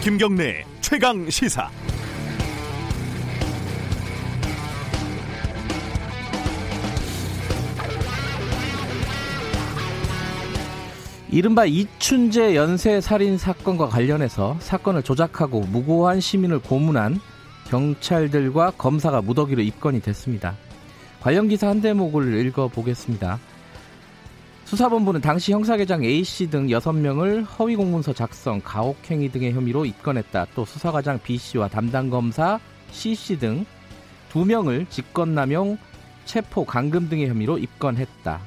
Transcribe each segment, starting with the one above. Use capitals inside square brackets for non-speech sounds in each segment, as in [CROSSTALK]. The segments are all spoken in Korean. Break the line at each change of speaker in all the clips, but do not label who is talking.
김경래 최강 시사.
이른바 이춘재 연쇄 살인 사건과 관련해서 사건을 조작하고 무고한 시민을 고문한 경찰들과 검사가 무더기로 입건이 됐습니다. 관련 기사 한 대목을 읽어보겠습니다. 수사본부는 당시 형사계장 A씨 등 6명을 허위 공문서 작성, 가혹행위 등의 혐의로 입건했다. 또 수사과장 B씨와 담당검사 C씨 등 2명을 직권남용, 체포, 감금 등의 혐의로 입건했다.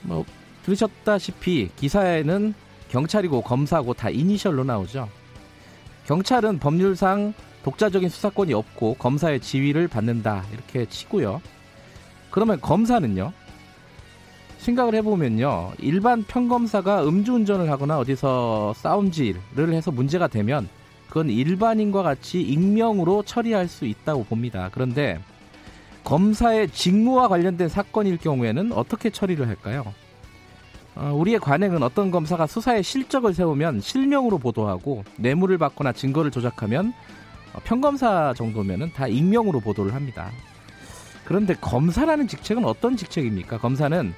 뭐 들으셨다시피 기사에는 경찰이고 검사고 다 이니셜로 나오죠. 경찰은 법률상 독자적인 수사권이 없고 검사의 지위를 받는다 이렇게 치고요. 그러면 검사는요? 생각을 해보면요. 일반 평검사가 음주운전을 하거나 어디서 싸움질을 해서 문제가 되면 그건 일반인과 같이 익명으로 처리할 수 있다고 봅니다. 그런데 검사의 직무와 관련된 사건일 경우에는 어떻게 처리를 할까요? 어, 우리의 관행은 어떤 검사가 수사의 실적을 세우면 실명으로 보도하고 뇌물을 받거나 증거를 조작하면 어, 평검사 정도면은 다 익명으로 보도를 합니다. 그런데 검사라는 직책은 어떤 직책입니까? 검사는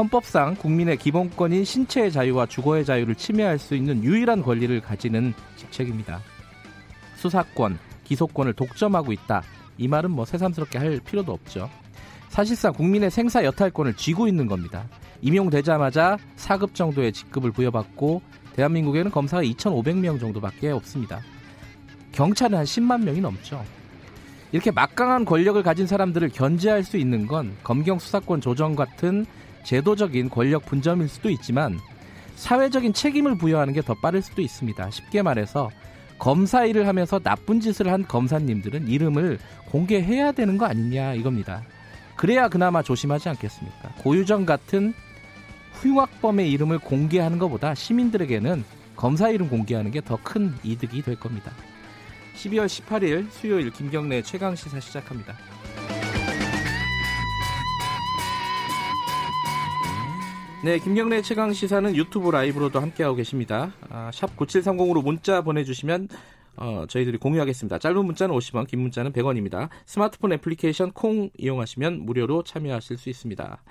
헌법상 국민의 기본권인 신체의 자유와 주거의 자유를 침해할 수 있는 유일한 권리를 가지는 직책입니다. 수사권, 기소권을 독점하고 있다. 이 말은 뭐 새삼스럽게 할 필요도 없죠. 사실상 국민의 생사 여탈권을 쥐고 있는 겁니다. 임용되자마자 4급 정도의 직급을 부여받고 대한민국에는 검사가 2,500명 정도밖에 없습니다. 경찰은 한 10만 명이 넘죠. 이렇게 막강한 권력을 가진 사람들을 견제할 수 있는 건 검경 수사권 조정 같은 제도적인 권력 분점일 수도 있지만 사회적인 책임을 부여하는 게 더 빠를 수도 있습니다. 쉽게 말해서 검사 일을 하면서 나쁜 짓을 한 검사님들은 이름을 공개해야 되는 거 아니냐 이겁니다. 그래야 그나마 조심하지 않겠습니까? 고유정 같은 흉악범의 이름을 공개하는 것보다 시민들에게는 검사 이름 공개하는 게 더 큰 이득이 될 겁니다. 12월 18일 수요일 김경래 최강 시사 시작합니다. 네, 김경래 최강 시사는 유튜브 라이브로도 함께하고 계십니다. 아, 샵 9730으로 문자 보내주시면 어, 저희들이 공유하겠습니다. 짧은 문자는 50원, 긴 문자는 100원입니다. 스마트폰 애플리케이션 콩 이용하시면 무료로 참여하실 수 있습니다.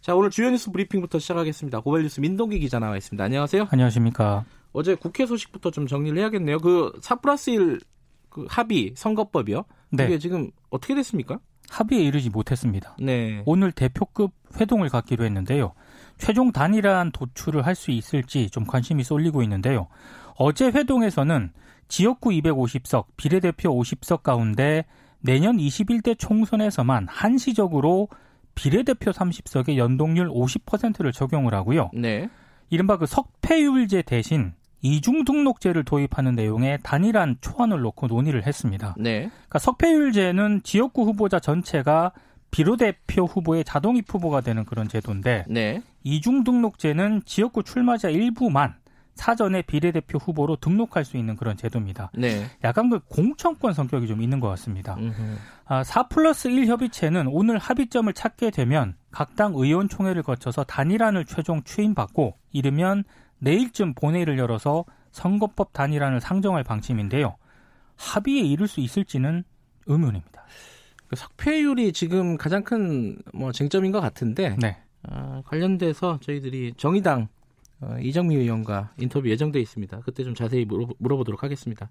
자, 오늘 주요 뉴스 브리핑부터 시작하겠습니다. 고발뉴스 민동기 기자 나와 있습니다. 안녕하세요.
안녕하십니까.
어제 국회 소식부터 좀 정리를 해야겠네요. 그 4 플러스 1 그 합의 선거법이요. 네. 이게 지금 어떻게 됐습니까?
합의에 이르지 못했습니다.
네.
오늘 대표급 회동을 갖기로 했는데요. 최종 단일한 도출을 할 수 있을지 좀 관심이 쏠리고 있는데요. 어제 회동에서는 지역구 250석, 비례대표 50석 가운데 내년 21대 총선에서만 한시적으로 비례대표 30석에 연동률 50%를 적용을 하고요.
네.
이른바 그 석패율제 대신 이중 등록제를 도입하는 내용의 단일한 초안을 놓고 논의를 했습니다.
네.
그러니까 석패율제는 지역구 후보자 전체가 비례대표 후보의 자동 입 후보가 되는 그런 제도인데
네.
이중 등록제는 지역구 출마자 일부만 사전에 비례대표 후보로 등록할 수 있는 그런 제도입니다.
네.
약간 그 공천권 성격이 좀 있는 것 같습니다. 아, 4 플러스 1 협의체는 오늘 합의점을 찾게 되면 각 당 의원총회를 거쳐서 단일안을 최종 추인받고 이르면 내일쯤 본회의를 열어서 선거법 단일안을 상정할 방침인데요. 합의에 이를 수 있을지는 의문입니다.
그 석패율이 지금 가장 큰 뭐 쟁점인 것 같은데
네.
어, 관련돼서 저희들이 정의당 어, 이정미 의원과 인터뷰 예정돼 있습니다. 그때 좀 자세히 물어, 물어 보도록 하겠습니다.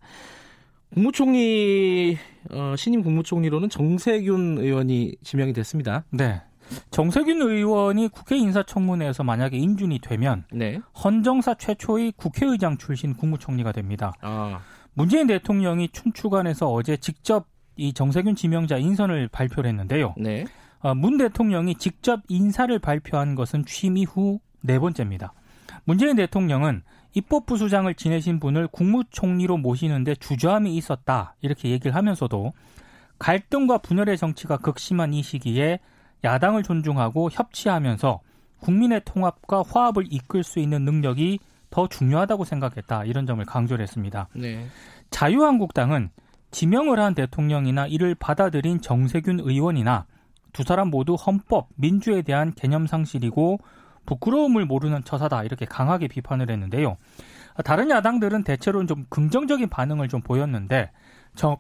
국무총리 어, 신임 국무총리로는 정세균 의원이 지명이 됐습니다.
네. 정세균 의원이 국회 인사청문회에서 만약에 인준이 되면
네.
헌정사 최초의 국회의장 출신 국무총리가 됩니다.
아.
문재인 대통령이 춘추관에서 어제 직접 이 정세균 지명자 인선을 발표를 했는데요.
네.
어, 문 대통령이 직접 인사를 발표한 것은 취임 이후 네 번째입니다. 문재인 대통령은 입법부수장을 지내신 분을 국무총리로 모시는데 주저함이 있었다 이렇게 얘기를 하면서도 갈등과 분열의 정치가 극심한 이 시기에 야당을 존중하고 협치하면서 국민의 통합과 화합을 이끌 수 있는 능력이 더 중요하다고 생각했다 이런 점을 강조를 했습니다.
네.
자유한국당은 지명을 한 대통령이나 이를 받아들인 정세균 의원이나 두 사람 모두 헌법, 민주에 대한 개념 상실이고 부끄러움을 모르는 처사다 이렇게 강하게 비판을 했는데요. 다른 야당들은 대체로 좀 긍정적인 반응을 좀 보였는데 정,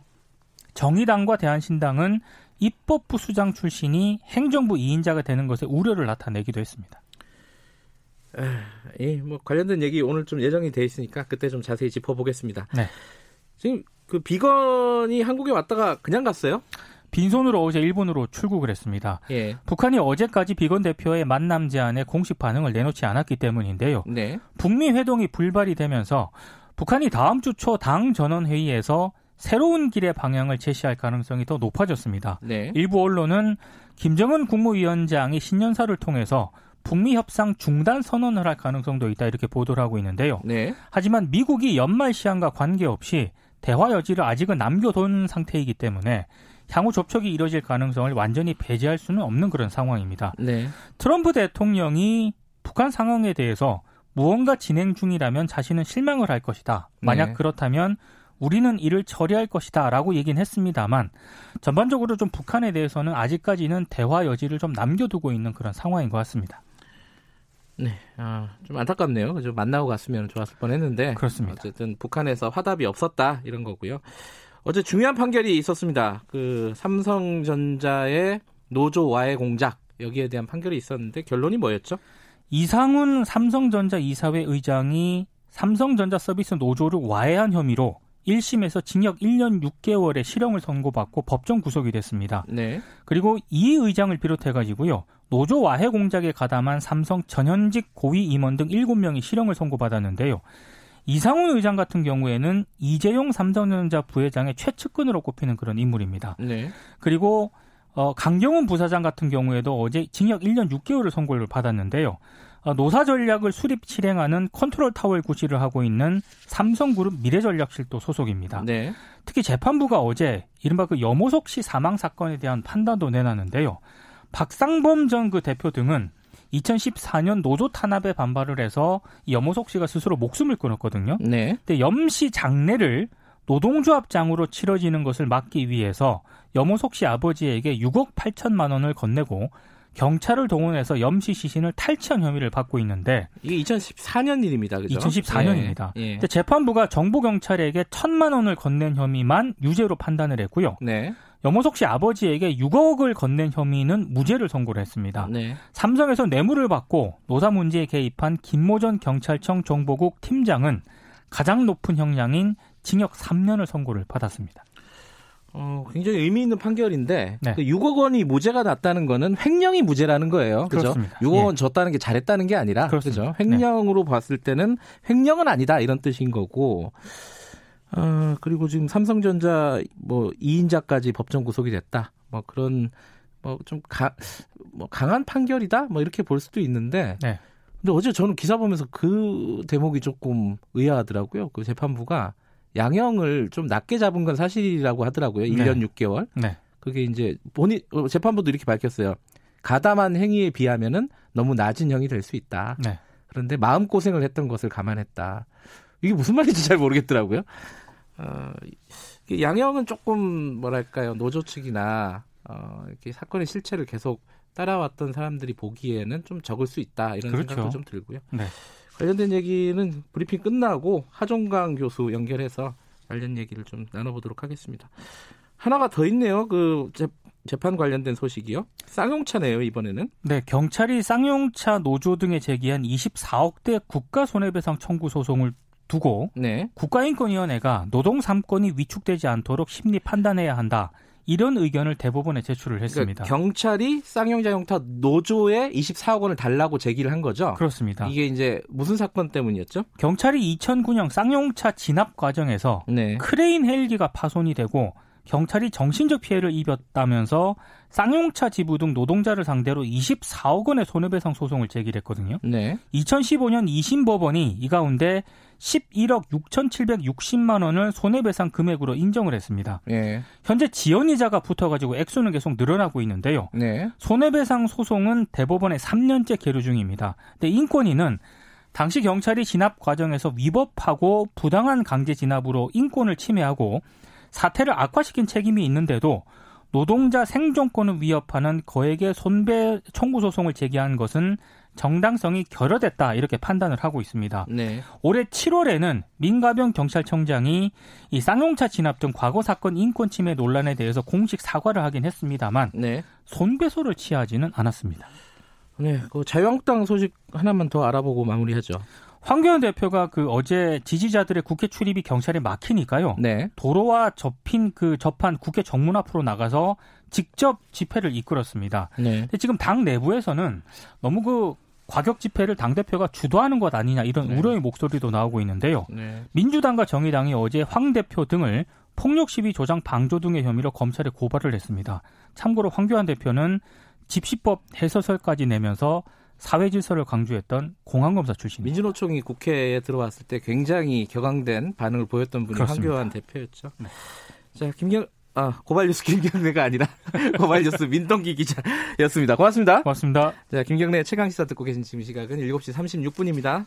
정의당과 대한신당은 입법부 수장 출신이 행정부 2인자가 되는 것에 우려를 나타내기도 했습니다.
예, 뭐 관련된 얘기 오늘 좀 예정이 돼 있으니까 그때 좀 자세히 짚어보겠습니다. 네. 지금 그 비건이 한국에 왔다가 그냥 갔어요?
빈손으로 어제 일본으로 출국을 했습니다. 예. 북한이 어제까지 비건 대표의 만남 제안에 공식 반응을 내놓지 않았기 때문인데요. 네. 북미 회동이 불발이 되면서 북한이 다음 주 초 당 전원 회의에서 새로운 길의 방향을 제시할 가능성이 더 높아졌습니다. 네. 일부 언론은 김정은 국무위원장이 신년사를 통해서 북미 협상 중단 선언을 할 가능성도 있다 이렇게 보도를 하고 있는데요. 네. 하지만 미국이 연말 시한과 관계없이 대화 여지를 아직은 남겨둔 상태이기 때문에 향후 접촉이 이뤄질 가능성을 완전히 배제할 수는 없는 그런 상황입니다. 네. 트럼프 대통령이 북한 상황에 대해서 무언가 진행 중이라면 자신은 실망을 할 것이다. 만약 네. 그렇다면 우리는 이를 처리할 것이다 라고 얘기는 했습니다만 전반적으로 좀 북한에 대해서는 아직까지는 대화 여지를 좀 남겨두고 있는 그런 상황인 것 같습니다.
네, 아, 좀 안타깝네요. 좀 만나고 갔으면 좋았을 뻔했는데
그렇습니다.
어쨌든 북한에서 화답이 없었다 이런 거고요. 어제 중요한 판결이 있었습니다. 그 삼성전자의 노조 와해 공작 여기에 대한 판결이 있었는데 결론이 뭐였죠?
이상훈 삼성전자 이사회 의장이 삼성전자 서비스 노조를 와해한 혐의로 1심에서 징역 1년 6개월의 실형을 선고받고 법정 구속이 됐습니다. 네. 그리고 이 의장을 비롯해 가지고요. 노조 와해 공작에 가담한 삼성 전현직 고위 임원 등 7명이 실형을 선고받았는데요. 이상훈 의장 같은 경우에는 이재용 삼성전자 부회장의 최측근으로 꼽히는 그런 인물입니다. 네. 그리고 어, 강경훈 부사장 같은 경우에도 어제 징역 1년 6개월을 선고를 받았는데요. 어, 노사 전략을 수립 실행하는 컨트롤 타워를 구실을 하고 있는 삼성그룹 미래전략실도 소속입니다. 네. 특히 재판부가 어제 이른바 그 염호석 씨 사망 사건에 대한 판단도 내놨는데요. 박상범 전 그 대표 등은 2014년 노조 탄압에 반발을 해서 여모석 씨가 스스로 목숨을 끊었거든요. 네. 근데 염씨 장례를 노동조합장으로 치러지는 것을 막기 위해서 여모석 씨 아버지에게 6억 8천만 원을 건네고 경찰을 동원해서 염씨 시신을 탈취한 혐의를 받고 있는데
이게 2014년 일입니다. 그죠?
2014년입니다. 예, 예. 재판부가 정부 경찰에게 천만 원을 건넨 혐의만 유죄로 판단을 했고요. 네. 염호석 씨 아버지에게 6억을 건넨 혐의는 무죄를 선고를 했습니다. 네. 삼성에서 뇌물을 받고 노사 문제에 개입한 김모 전 경찰청 정보국 팀장은 가장 높은 형량인 징역 3년을 선고를 받았습니다.
어, 굉장히 의미 있는 판결인데 네. 그 6억 원이 무죄가 났다는 거는 횡령이 무죄라는 거예요. 그죠? 그렇습니다. 6억 원 예. 줬다는 게 잘했다는 게 아니라 그렇죠. 횡령으로 네. 봤을 때는 횡령은 아니다 이런 뜻인 거고 어, 그리고 지금 삼성전자 뭐 2인자까지 법정 구속이 됐다. 뭐 그런 뭐좀 뭐 강한 판결이다. 뭐 이렇게 볼 수도 있는데. 네. 근데 어제 저는 기사 보면서 그 대목이 조금 의아하더라고요. 그 재판부가 양형을 좀 낮게 잡은 건 사실이라고 하더라고요. 1년 네. 6개월. 네. 그게 이제 본인 어, 재판부도 이렇게 밝혔어요. 가담한 행위에 비하면은 너무 낮은 형이 될 수 있다. 네. 그런데 마음 고생을 했던 것을 감안했다. 이게 무슨 말인지 잘 모르겠더라고요. 어, 양형은 조금 뭐랄까요 노조 측이나 어, 이렇게 사건의 실체를 계속 따라왔던 사람들이 보기에는 좀 적을 수 있다 이런 그렇죠. 생각도 좀 들고요. 네. 관련된 얘기는 브리핑 끝나고 하종강 교수 연결해서 관련 얘기를 좀 나눠보도록 하겠습니다. 하나가 더 있네요. 그 재판 관련된 소식이요. 쌍용차네요, 이번에는.
네, 경찰이 쌍용차 노조 등에 제기한 24억대 국가 손해배상 청구 소송을 두고 네. 국가인권위원회가 노동 3권이 위축되지 않도록 심리 판단해야 한다. 이런 의견을 대법원에 제출을 했습니다.
그러니까 경찰이 쌍용자동차 노조에 24억 원을 달라고 제기를 한 거죠.
그렇습니다.
이게 이제 무슨 사건 때문이었죠?
경찰이 2009년 쌍용차 진압 과정에서 네. 크레인 헬기가 파손이 되고 경찰이 정신적 피해를 입었다면서 쌍용차 지부 등 노동자를 상대로 24억 원의 손해배상 소송을 제기했거든요. 네. 2015년 2심 법원이 이 가운데 11억 6,760만 원을 손해배상 금액으로 인정을 했습니다. 네. 현재 지연이자가 붙어가지고 액수는 계속 늘어나고 있는데요. 네. 손해배상 소송은 대법원에 3년째 계류 중입니다. 근데 인권위는 당시 경찰이 진압 과정에서 위법하고 부당한 강제 진압으로 인권을 침해하고 사태를 악화시킨 책임이 있는데도 노동자 생존권을 위협하는 거액의 손배 청구 소송을 제기한 것은 정당성이 결여됐다 이렇게 판단을 하고 있습니다.
네.
올해 7월에는 민가병 경찰청장이 이 쌍용차 진압 등 과거 사건 인권 침해 논란에 대해서 공식 사과를 하긴 했습니다만
네.
손배소를 취하지는 않았습니다.
네. 그 자유한국당 소식 하나만 더 알아보고 마무리하죠.
황교안 대표가 그 어제 지지자들의 국회 출입이 경찰에 막히니까요.
네.
도로와 접힌 그 접한 국회 정문 앞으로 나가서 직접 집회를 이끌었습니다.
네.
근데 지금 당 내부에서는 너무 그 과격 집회를 당 대표가 주도하는 것 아니냐 이런
네.
우려의 목소리도 나오고 있는데요.
네.
민주당과 정의당이 어제 황 대표 등을 폭력 시위 조장 방조 등의 혐의로 검찰에 고발을 했습니다. 참고로 황교안 대표는 집시법 해설설까지 내면서 사회 질서를 강조했던 공안검사 출신입니다.
민주노총이 국회에 들어왔을 때 굉장히 격앙된 반응을 보였던 분이
그렇습니다.
황교안 대표였죠.
네.
자, 김경 아, 고발뉴스 김경래가 아니라 [LAUGHS] 고발뉴스 민동기 기자였습니다. 고맙습니다.
고맙습니다.
자, 김경래 최강 시사 듣고 계신 지금 시각은 7시 36분입니다.